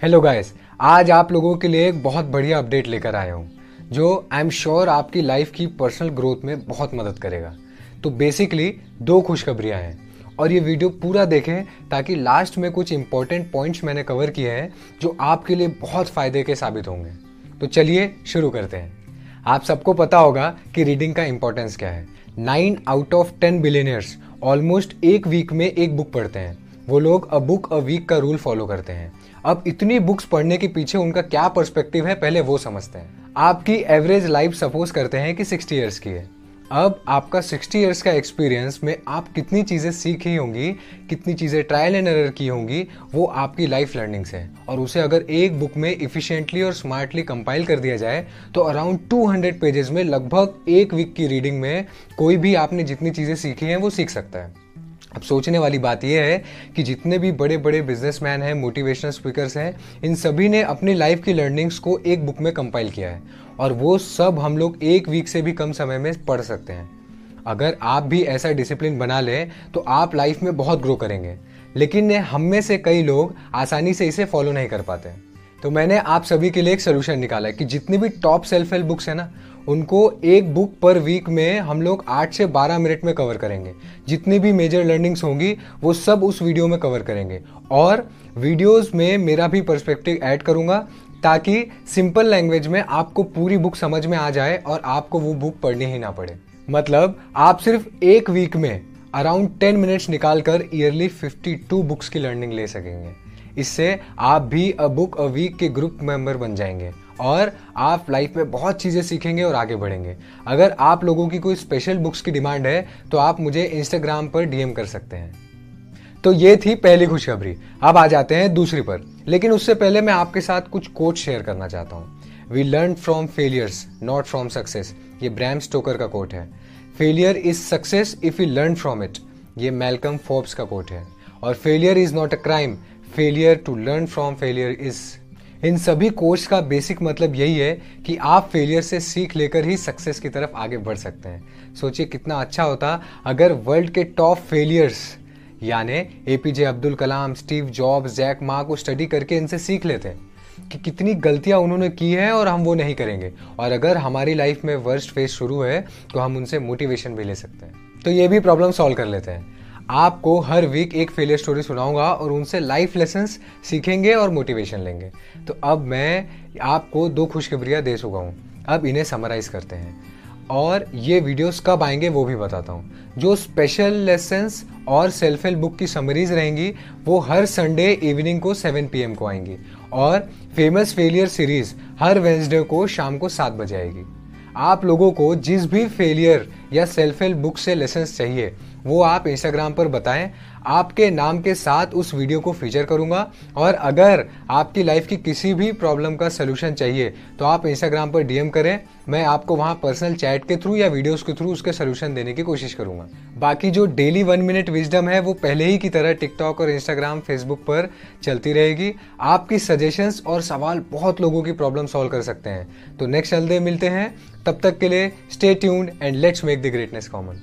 Hello guys आज आप लोगों के लिए एक बहुत बढ़िया अपडेट लेकर आया हूँ, जो आई एम श्योर आपकी लाइफ की पर्सनल ग्रोथ में बहुत मदद करेगा। तो बेसिकली दो खुशखबरियाँ हैं, और ये वीडियो पूरा देखें ताकि लास्ट में कुछ इंपॉर्टेंट पॉइंट्स मैंने कवर किए हैं, जो आपके लिए बहुत फ़ायदे के साबित होंगे। तो चलिए शुरू करते हैं। आप सबको पता होगा कि रीडिंग का इंपॉर्टेंस क्या है। Nine out of ten billionaires almost एक वीक में एक बुक पढ़ते हैं। वो लोग अ बुक अ वीक का रूल फॉलो करते हैं। अब इतनी बुक्स पढ़ने के पीछे उनका क्या पर्सपेक्टिव है, पहले वो समझते हैं। आपकी एवरेज लाइफ सपोज़ करते हैं कि सिक्सटी ईयर्स की है। अब आपका सिक्सटी ईयर्स का एक्सपीरियंस में आप कितनी चीज़ें सीखी होंगी, कितनी चीज़ें ट्रायल एंड एरर की होंगी, वो आपकी लाइफ लर्निंग से और उसे अगर एक बुक में इफिशियंटली और स्मार्टली कंपाइल कर दिया जाए तो अराउंड 200 पेजेस में लगभग एक वीक की रीडिंग में कोई भी आपने जितनी चीज़ें सीखी हैं, वो सीख सकता है। अब सोचने वाली बात यह है कि जितने भी बड़े बड़े बिजनेसमैन हैं मोटिवेशनल स्पीकर्स हैं, इन सभी ने अपनी लाइफ की लर्निंग्स को एक बुक में कंपाइल किया है और वो सब हम लोग एक वीक से भी कम समय में पढ़ सकते हैं। अगर आप भी ऐसा डिसिप्लिन बना लें तो आप लाइफ में बहुत ग्रो करेंगे। लेकिन हम में से कई लोग आसानी से इसे फॉलो नहीं कर पाते। तो मैंने आप सभी के लिए एक सोल्यूशन निकाला है कि जितनी भी टॉप सेल्फ हेल्प बुक्स हैं ना उनको एक बुक पर वीक में हम लोग आठ से बारह मिनट में कवर करेंगे। जितनी भी मेजर लर्निंग्स होंगी, वो सब उस वीडियो में कवर करेंगे। और वीडियोस में मेरा भी पर्सपेक्टिव ऐड करूँगा, ताकि सिंपल लैंग्वेज में आपको पूरी बुक समझ में आ जाए और आपको वो बुक पढ़नी ही ना पड़े। मतलब आप सिर्फ़ एक वीक में अराउंड टेन मिनट्स निकाल कर ईयरली फिफ्टी टू बुक्स की लर्निंग ले सकेंगे। इससे आप भी अ बुक अ वीक के ग्रुप मेंबर बन जाएँगे। और आप लाइफ में बहुत चीज़ें सीखेंगे और आगे बढ़ेंगे। अगर आप लोगों की कोई स्पेशल बुक्स की डिमांड है तो आप मुझे इंस्टाग्राम पर डीएम कर सकते हैं। तो ये थी पहली खुशखबरी। अब आ जाते हैं दूसरी पर। लेकिन उससे पहले मैं आपके साथ कुछ कोच शेयर करना चाहता हूँ। We learn from failures not from success ये ब्रैम स्टोकर का कोट है। Failure is success if you learn from it ये मेलकम फोर्ब्स का कोट है। और failure is not a crime failure to learn from failure is इन सभी course का basic मतलब यही है कि आप फेलियर से सीख लेकर ही सक्सेस की तरफ़ आगे बढ़ सकते हैं। सोचिए कितना अच्छा होता अगर वर्ल्ड के टॉप फेलियर्स यानी A P J Abdul Kalam Steve Jobs Jack Ma को स्टडी करके इनसे सीख लेते हैं कि कितनी गलतियाँ उन्होंने की हैं और हम वो नहीं करेंगे। और अगर हमारी लाइफ में वर्स्ट फ़ेज़ शुरू है तो हम उनसे मोटिवेशन भी ले सकते हैं। तो ये भी प्रॉब्लम सॉल्व कर लेते हैं। आपको हर वीक एक फेलियर स्टोरी सुनाऊँगा और उनसे लाइफ लेसन्स सीखेंगे और मोटिवेशन लेंगे। तो अब मैं आपको दो खुशखबरियाँ दे चुका हूँ। अब इन्हें समराइज करते हैं। और ये वीडियोस कब आएँगे वो भी बताता हूँ। जो स्पेशल लेसन्स और सेल्फ हेल्प बुक की समरीज रहेंगी, वो हर संडे इवनिंग को 7 पीएम को आएँगी। और फ़ेमस फेलियर सीरीज़ हर वेंसडे को शाम को सात बजे आएगी। आप लोगों को जिस भी फेलियर या सेल्फ हेल्प बुक से लेसन्स चाहिए वो आप इंस्टाग्राम पर बताएँ, आपके नाम के साथ उस वीडियो को फीचर करूँगा और अगर आपकी लाइफ की किसी भी प्रॉब्लम का सोल्यूशन चाहिए तो आप इंस्टाग्राम पर डीएम करें, मैं आपको वहाँ पर्सनल चैट के थ्रू या वीडियोस के थ्रू उसके सोल्यूशन देने की कोशिश करूँगा। बाकी जो डेली वन मिनट विजडम है, वो पहले ही की तरह टिकटॉक और इंस्टाग्राम फेसबुक पर चलती रहेगी। आपकी सजेशंस और सवाल बहुत लोगों की प्रॉब्लम सॉल्व कर सकते हैं। तो नेक्स्ट हल्दे मिलते हैं। तब तक के लिए stay tuned and let's make the greatness common